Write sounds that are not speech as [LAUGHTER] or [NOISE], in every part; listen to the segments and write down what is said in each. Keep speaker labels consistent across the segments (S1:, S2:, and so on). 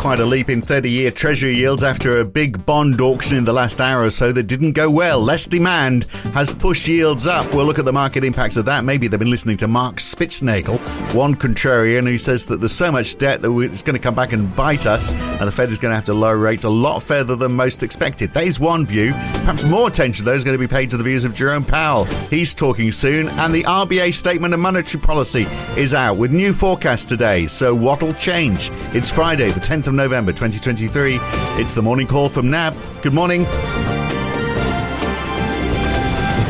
S1: quite a leap in 30 year Treasury yields after a big bond auction in the last hour or so that didn't go well. Less demand has pushed yields up. We'll look at the market impacts of that. Maybe they've been listening to Mark Spitznagel, one contrarian who says that there's so much debt that it's going to come back and bite us, and the Fed is going to have to lower rates a lot further than most expected. That is one view. Perhaps more attention, though, is going to be paid to the views of Jerome Powell. He's talking soon, and the RBA statement of monetary policy is out with new forecasts today. So, what'll change? It's Friday, the 10th of November 2023. It's the morning call from NAB. Good morning.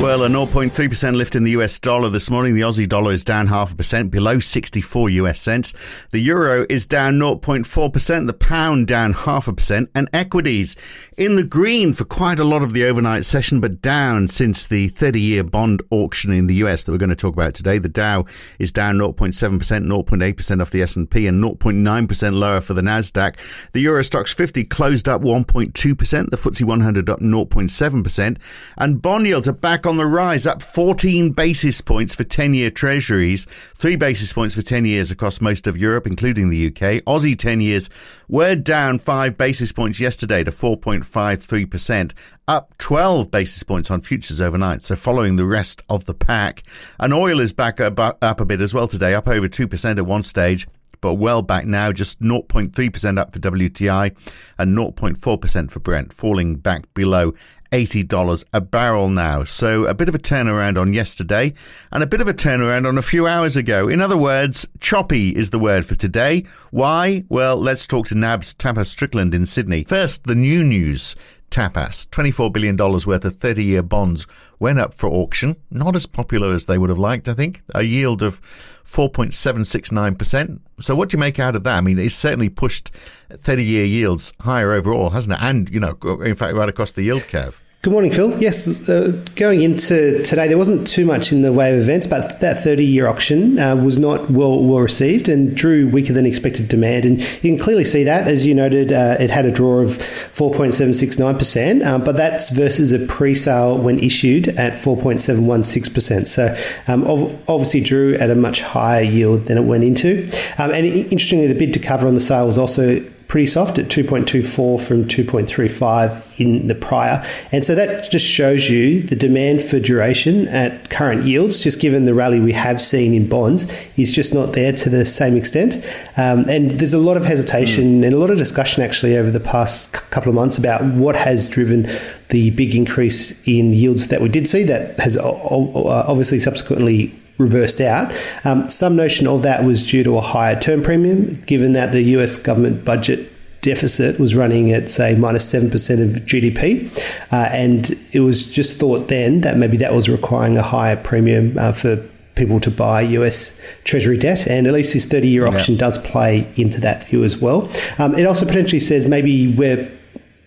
S1: Well, a 0.3% lift in the US dollar this morning. The Aussie dollar is down half a percent, below 64 US cents. The euro is down 0.4%, the pound down half a percent, and equities in the green for quite a lot of the overnight session, but down since the 30 year bond auction in the US that we're going to talk about today. The Dow is down 0.7%, 0.8% off the S&P and 0.9% lower for the Nasdaq. The Euro Stoxx 50 closed up 1.2%, the FTSE 100 up 0.7%, and bond yields are back on the rise, up 14 basis points for 10 year treasuries, 3 basis points for 10 years across most of Europe, including the UK. Aussie 10 years were down 5 basis points yesterday to 4.53%, up 12 basis points on futures overnight, so following the rest of the pack. And oil is back up a bit as well today, up over 2% at one stage but well back now, just 0.3% up for WTI and 0.4% for Brent, falling back below $80 a barrel now. So a bit of a turnaround on yesterday and a bit of a turnaround on a few hours ago. In other words, choppy is the word for today. Why? Well, let's talk to NAB's Tapas Strickland in Sydney. First, the new news. Tapas. $24 billion worth of 30 year bonds went up for auction. Not as popular as they would have liked, I think. A yield of 4.769%. So what do you make out of that? I mean, it's certainly pushed 30 year yields higher overall, hasn't it? And, you know, in fact, right across the yield curve.
S2: Good morning, Phil. Yes, uh, going into today, there wasn't too much in the way of events, but that 30 year auction uh, was not well, well received and drew weaker than expected demand. And you can clearly see that. As you noted, uh, it had a draw of 4.769%, um, but that's versus a pre sale when issued at 4.716%. So um, obviously drew at a much higher yield than it went into. Um, and interestingly, the bid to cover on the sale was also pretty soft at 2.24 from 2.35 in the prior. And so that just shows you the demand for duration at current yields, just given the rally we have seen in bonds, is just not there to the same extent. Um, and there's a lot of hesitation mm. and a lot of discussion actually over the past couple of months about what has driven the big increase in yields that we did see that has obviously subsequently reversed out. Um, some notion of that was due to a higher term premium, given that the US government budget deficit was running at say minus 7% of GDP uh, and it was just thought then that maybe that was requiring a higher premium uh, for people to buy US Treasury debt and at least this 30 year auction yeah. does play into that view as well. Um, it also potentially says maybe we're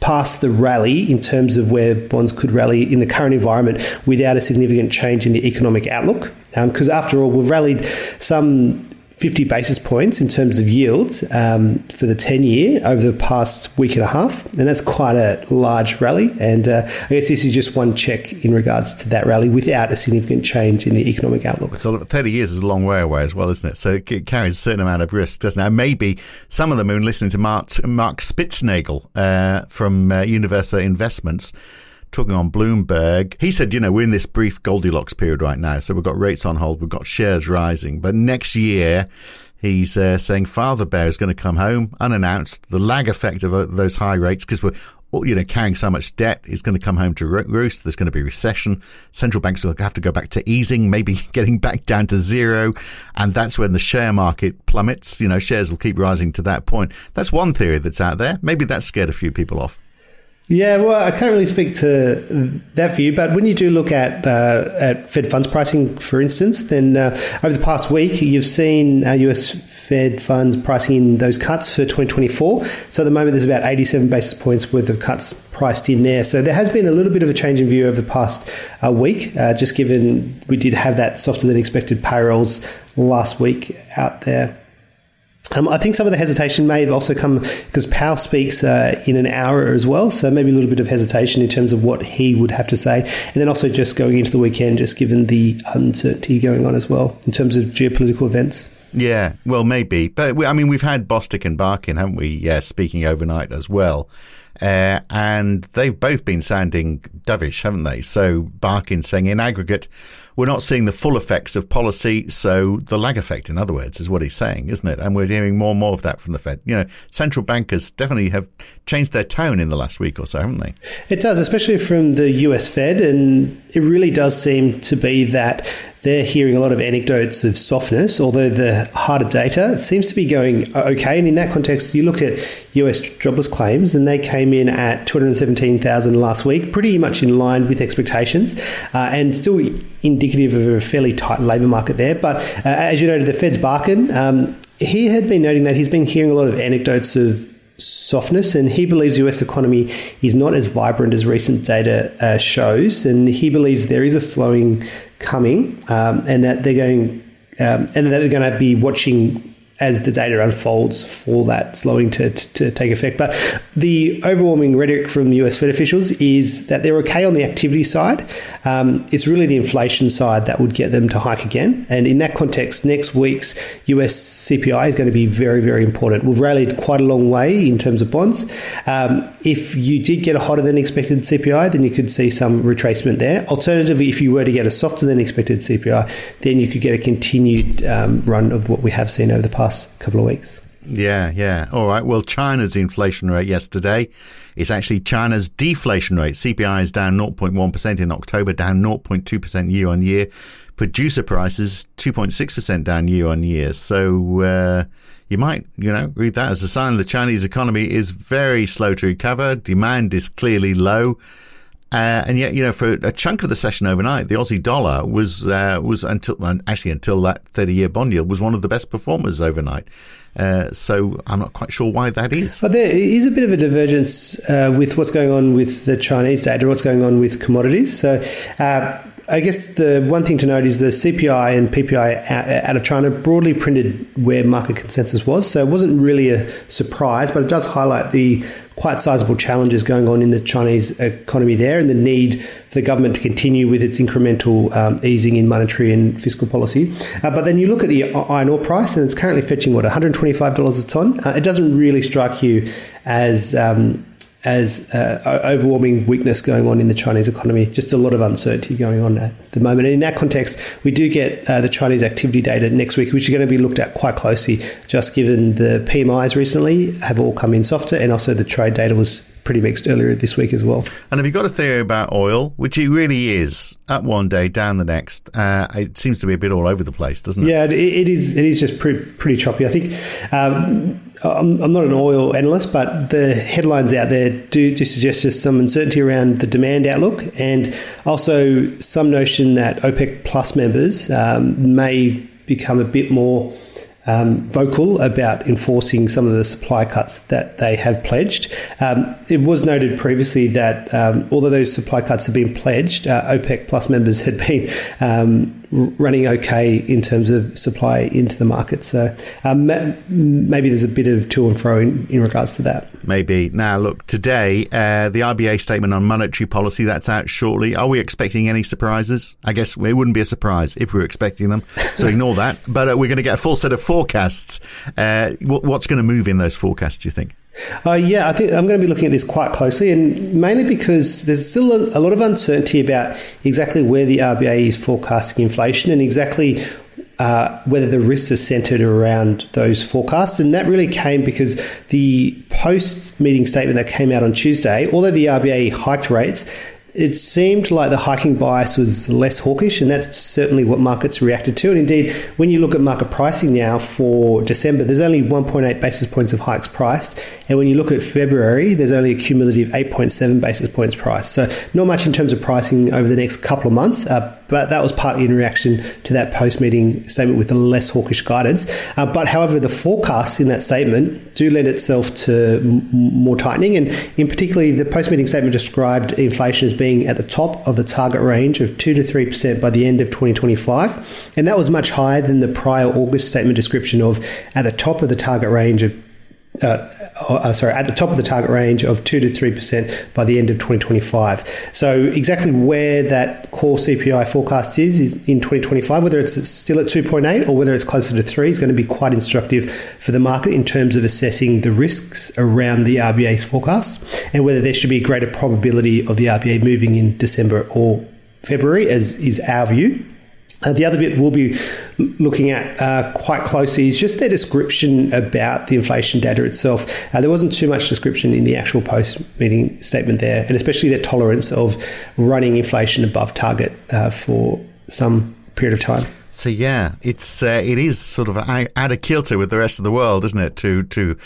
S2: past the rally in terms of where bonds could rally in the current environment without a significant change in the economic outlook. Because um, after all, we've rallied some 50 basis points in terms of yields um, for the 10 year over the past week and a half. And that's quite a large rally. And uh, I guess this is just one check in regards to that rally without a significant change in the economic outlook.
S1: So 30 years is a long way away as well, isn't it? So it carries a certain amount of risk, doesn't it? Maybe some of them are listening to Mark, Mark Spitznagel uh, from uh, Universa Investments talking on Bloomberg. He said, you know, we're in this brief Goldilocks period right now. So we've got rates on hold, we've got shares rising. But next year, he's uh, saying Father Bear is going to come home unannounced. The lag effect of uh, those high rates, because we're you know, carrying so much debt is going to come home to roost. There's going to be recession. Central banks will have to go back to easing, maybe [LAUGHS] getting back down to zero. And that's when the share market plummets. You know, shares will keep rising to that point. That's one theory that's out there. Maybe that scared a few people off.
S2: Yeah, well, I can't really speak to that view, but when you do look at uh, at Fed funds pricing, for instance, then uh, over the past week you've seen uh, US Fed funds pricing in those cuts for 2024. So at the moment, there's about 87 basis points worth of cuts priced in there. So there has been a little bit of a change in view over the past uh, week, uh, just given we did have that softer than expected payrolls last week out there. Um, I think some of the hesitation may have also come because Powell speaks uh, in an hour as well, so maybe a little bit of hesitation in terms of what he would have to say, and then also just going into the weekend, just given the uncertainty going on as well in terms of geopolitical events.
S1: Yeah, well, maybe, but we, I mean, we've had Bostic and Barkin, haven't we? Yeah, speaking overnight as well. Uh, and they've both been sounding dovish, haven't they? So Barkin saying in aggregate, we're not seeing the full effects of policy. So the lag effect, in other words, is what he's saying, isn't it? And we're hearing more and more of that from the Fed. You know, central bankers definitely have changed their tone in the last week or so, haven't they?
S2: It does, especially from the US Fed. And it really does seem to be that they're hearing a lot of anecdotes of softness, although the harder data seems to be going okay. And in that context, you look at US jobless claims, and they came in at 217,000 last week, pretty much in line with expectations, uh, and still indicative of a fairly tight labour market there. But uh, as you noted, the Fed's Barkin, um, he had been noting that he's been hearing a lot of anecdotes of softness, and he believes US economy is not as vibrant as recent data uh, shows, and he believes there is a slowing coming, um, and that they're going um, and that they're going to be watching as the data unfolds for that slowing to, to, to, take effect. But the overwhelming rhetoric from the US Fed officials is that they're okay on the activity side. Um, it's really the inflation side that would get them to hike again. And in that context, next week's US CPI is going to be very, very important. We've rallied quite a long way in terms of bonds. Um, if you did get a hotter than expected CPI, then you could see some retracement there. Alternatively, if you were to get a softer than expected CPI, then you could get a continued um, run of what we have seen over the past couple of weeks.
S1: Yeah, yeah. All right. Well, China's inflation rate yesterday is actually China's deflation rate. CPI is down 0.1% in October, down 0.2% year on year. Producer prices 2.6% down year on year. So uh, you might, you know, read that as a sign the Chinese economy is very slow to recover. Demand is clearly low. Uh, and yet, you know, for a chunk of the session overnight, the Aussie dollar was uh, was until actually until that thirty year bond yield was one of the best performers overnight. Uh, so I'm not quite sure why that is.
S2: But there is a bit of a divergence uh, with what's going on with the Chinese data, what's going on with commodities. So. I guess the one thing to note is the CPI and PPI out of China broadly printed where market consensus was. So it wasn't really a surprise, but it does highlight the quite sizable challenges going on in the Chinese economy there and the need for the government to continue with its incremental um, easing in monetary and fiscal policy. Uh, but then you look at the iron ore price and it's currently fetching, what, $125 a tonne? Uh, it doesn't really strike you as. Um, as uh, overwhelming weakness going on in the Chinese economy, just a lot of uncertainty going on at the moment. And in that context, we do get uh, the Chinese activity data next week, which is going to be looked at quite closely, just given the PMIs recently have all come in softer, and also the trade data was pretty mixed earlier this week as well.
S1: And have you got a theory about oil, which it really is, up one day, down the next? Uh, it seems to be a bit all over the place, doesn't it?
S2: Yeah, it, it is. It is just pretty, pretty choppy. I think. Um, I'm, I'm, not an oil analyst, but the headlines out there do, do suggest just some uncertainty around the demand outlook and also some notion that OPEC Plus members um, may become a bit more um, vocal about enforcing some of the supply cuts that they have pledged. Um, it was noted previously that um, although those supply cuts have been pledged, uh, OPEC plus members had been um, running okay in terms of supply into the market. So um, maybe there's a bit of to and fro in, in regards to that.
S1: Maybe. Now, look, today, uh, the RBA statement on monetary policy, that's out shortly. Are we expecting any surprises? I guess it wouldn't be a surprise if we were expecting them, so [LAUGHS] ignore that. But uh, we're going to get a full set of forecasts. Uh, what's going to move in those forecasts, do you think?
S2: Uh, yeah, I think I'm going to be looking at this quite closely, and mainly because there's still a, lot of uncertainty about exactly where the RBA is forecasting inflation and exactly uh, whether the risks are centered around those forecasts. And that really came because the post meeting statement that came out on Tuesday, although the RBA hiked rates, it seemed like the hiking bias was less hawkish, and that's certainly what markets reacted to. And indeed, when you look at market pricing now for December, there's only 1.8 basis points of hikes priced. And when you look at February, there's only a cumulative 8.7 basis points priced. So, not much in terms of pricing over the next couple of months. Uh, but that was partly in reaction to that post meeting statement with the less hawkish guidance. Uh, but however, the forecasts in that statement do lend itself to m- more tightening, and in particularly, the post meeting statement described inflation as being at the top of the target range of two to three percent by the end of 2025, and that was much higher than the prior August statement description of at the top of the target range of uh, uh, sorry, at the top of the target range of 2 to 3% by the end of 2025. So, exactly where that core CPI forecast is, is in 2025, whether it's still at 2.8 or whether it's closer to 3, is going to be quite instructive for the market in terms of assessing the risks around the RBA's forecast and whether there should be a greater probability of the RBA moving in December or February, as is our view. Uh, the other bit we'll be looking at uh, quite closely is just their description about the inflation data itself. Uh, there wasn't too much description in the actual post meeting statement there, and especially their tolerance of running inflation above target uh, for some period of time.
S1: So yeah, it's uh, it is sort of out of kilter with the rest of the world, isn't it? To to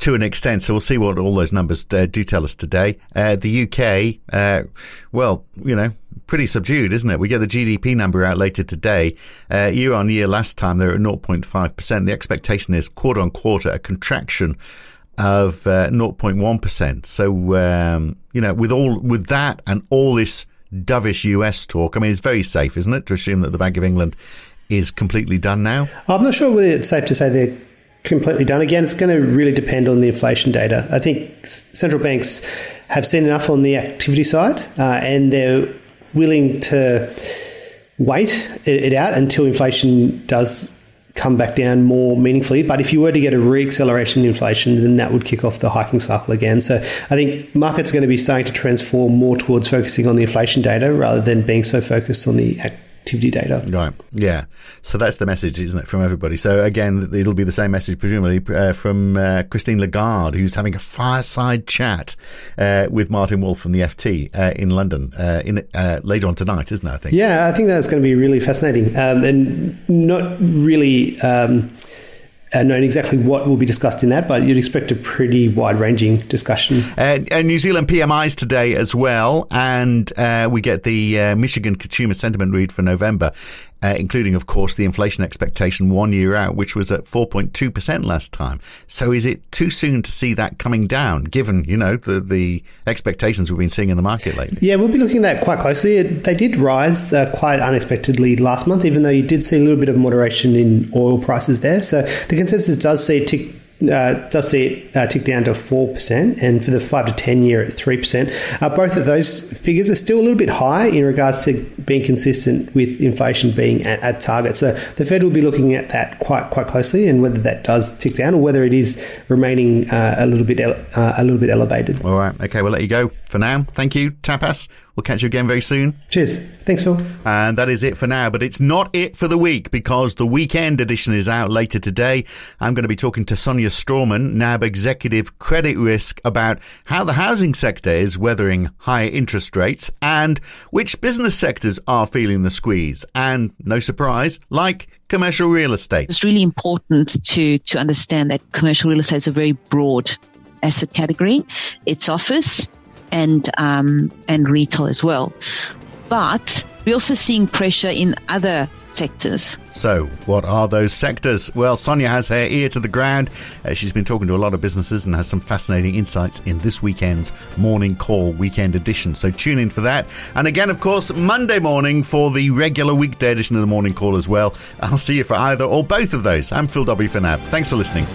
S1: to an extent. So we'll see what all those numbers uh, do tell us today. Uh, the UK, uh, well, you know, pretty subdued, isn't it? We get the GDP number out later today. Uh, year on year, last time they're at 0.5 percent. The expectation is quarter on quarter a contraction of 0.1 So um, you know, with all with that and all this dovish US talk, I mean, it's very safe, isn't it, to assume that the Bank of England is completely done now?
S2: I'm not sure whether it's safe to say they're completely done. Again, it's going to really depend on the inflation data. I think central banks have seen enough on the activity side, uh, and they're willing to wait it out until inflation does come back down more meaningfully. But if you were to get a re-acceleration in inflation, then that would kick off the hiking cycle again. So I think markets are going to be starting to transform more towards focusing on the inflation data rather than being so focused on the activity data.
S1: Right. Yeah. So that's the message, isn't it, from everybody? So again, it'll be the same message, presumably, uh, from uh, Christine Lagarde, who's having a fireside chat uh, with Martin Wolf from the FT uh, in London uh, in uh, later on tonight, isn't it? I think.
S2: Yeah, I think that's going to be really fascinating um, and not really. Um, uh, knowing exactly what will be discussed in that, but you'd expect a pretty wide ranging discussion.
S1: Uh, New Zealand PMIs today as well, and uh, we get the uh, Michigan Consumer Sentiment Read for November uh, including, of course, the inflation expectation one year out, which was at 4.2% last time. So is it too soon to see that coming down, given, you know, the, the expectations we've been seeing in the market lately?
S2: Yeah, we'll be looking at that quite closely. They did rise uh, quite unexpectedly last month, even though you did see a little bit of moderation in oil prices there. So the consensus does see it tick uh, does see it uh, tick down to 4%, and for the 5 to 10 year at 3%. Uh, both of those figures are still a little bit high in regards to being consistent with inflation being at, at target. So the Fed will be looking at that quite quite closely and whether that does tick down or whether it is remaining uh, a little bit ele- uh, a little bit elevated.
S1: All right. Okay, we'll let you go for now. Thank you, Tapas. We'll catch you again very soon.
S2: Cheers. Thanks, Phil.
S1: And that is it for now, but it's not it for the week because the weekend edition is out later today. I'm going to be talking to Sonia Strawman, NAB Executive Credit Risk, about how the housing sector is weathering higher interest rates and which business sectors are feeling the squeeze. And no surprise, like commercial real estate.
S3: It's really important to, to understand that commercial real estate is a very broad asset category. It's office, and um, and retail as well. But we're also seeing pressure in other sectors.
S1: So, what are those sectors? Well, Sonia has her ear to the ground. Uh, she's been talking to a lot of businesses and has some fascinating insights in this weekend's Morning Call Weekend Edition. So, tune in for that. And again, of course, Monday morning for the regular weekday edition of the Morning Call as well. I'll see you for either or both of those. I'm Phil W. for now. Thanks for listening.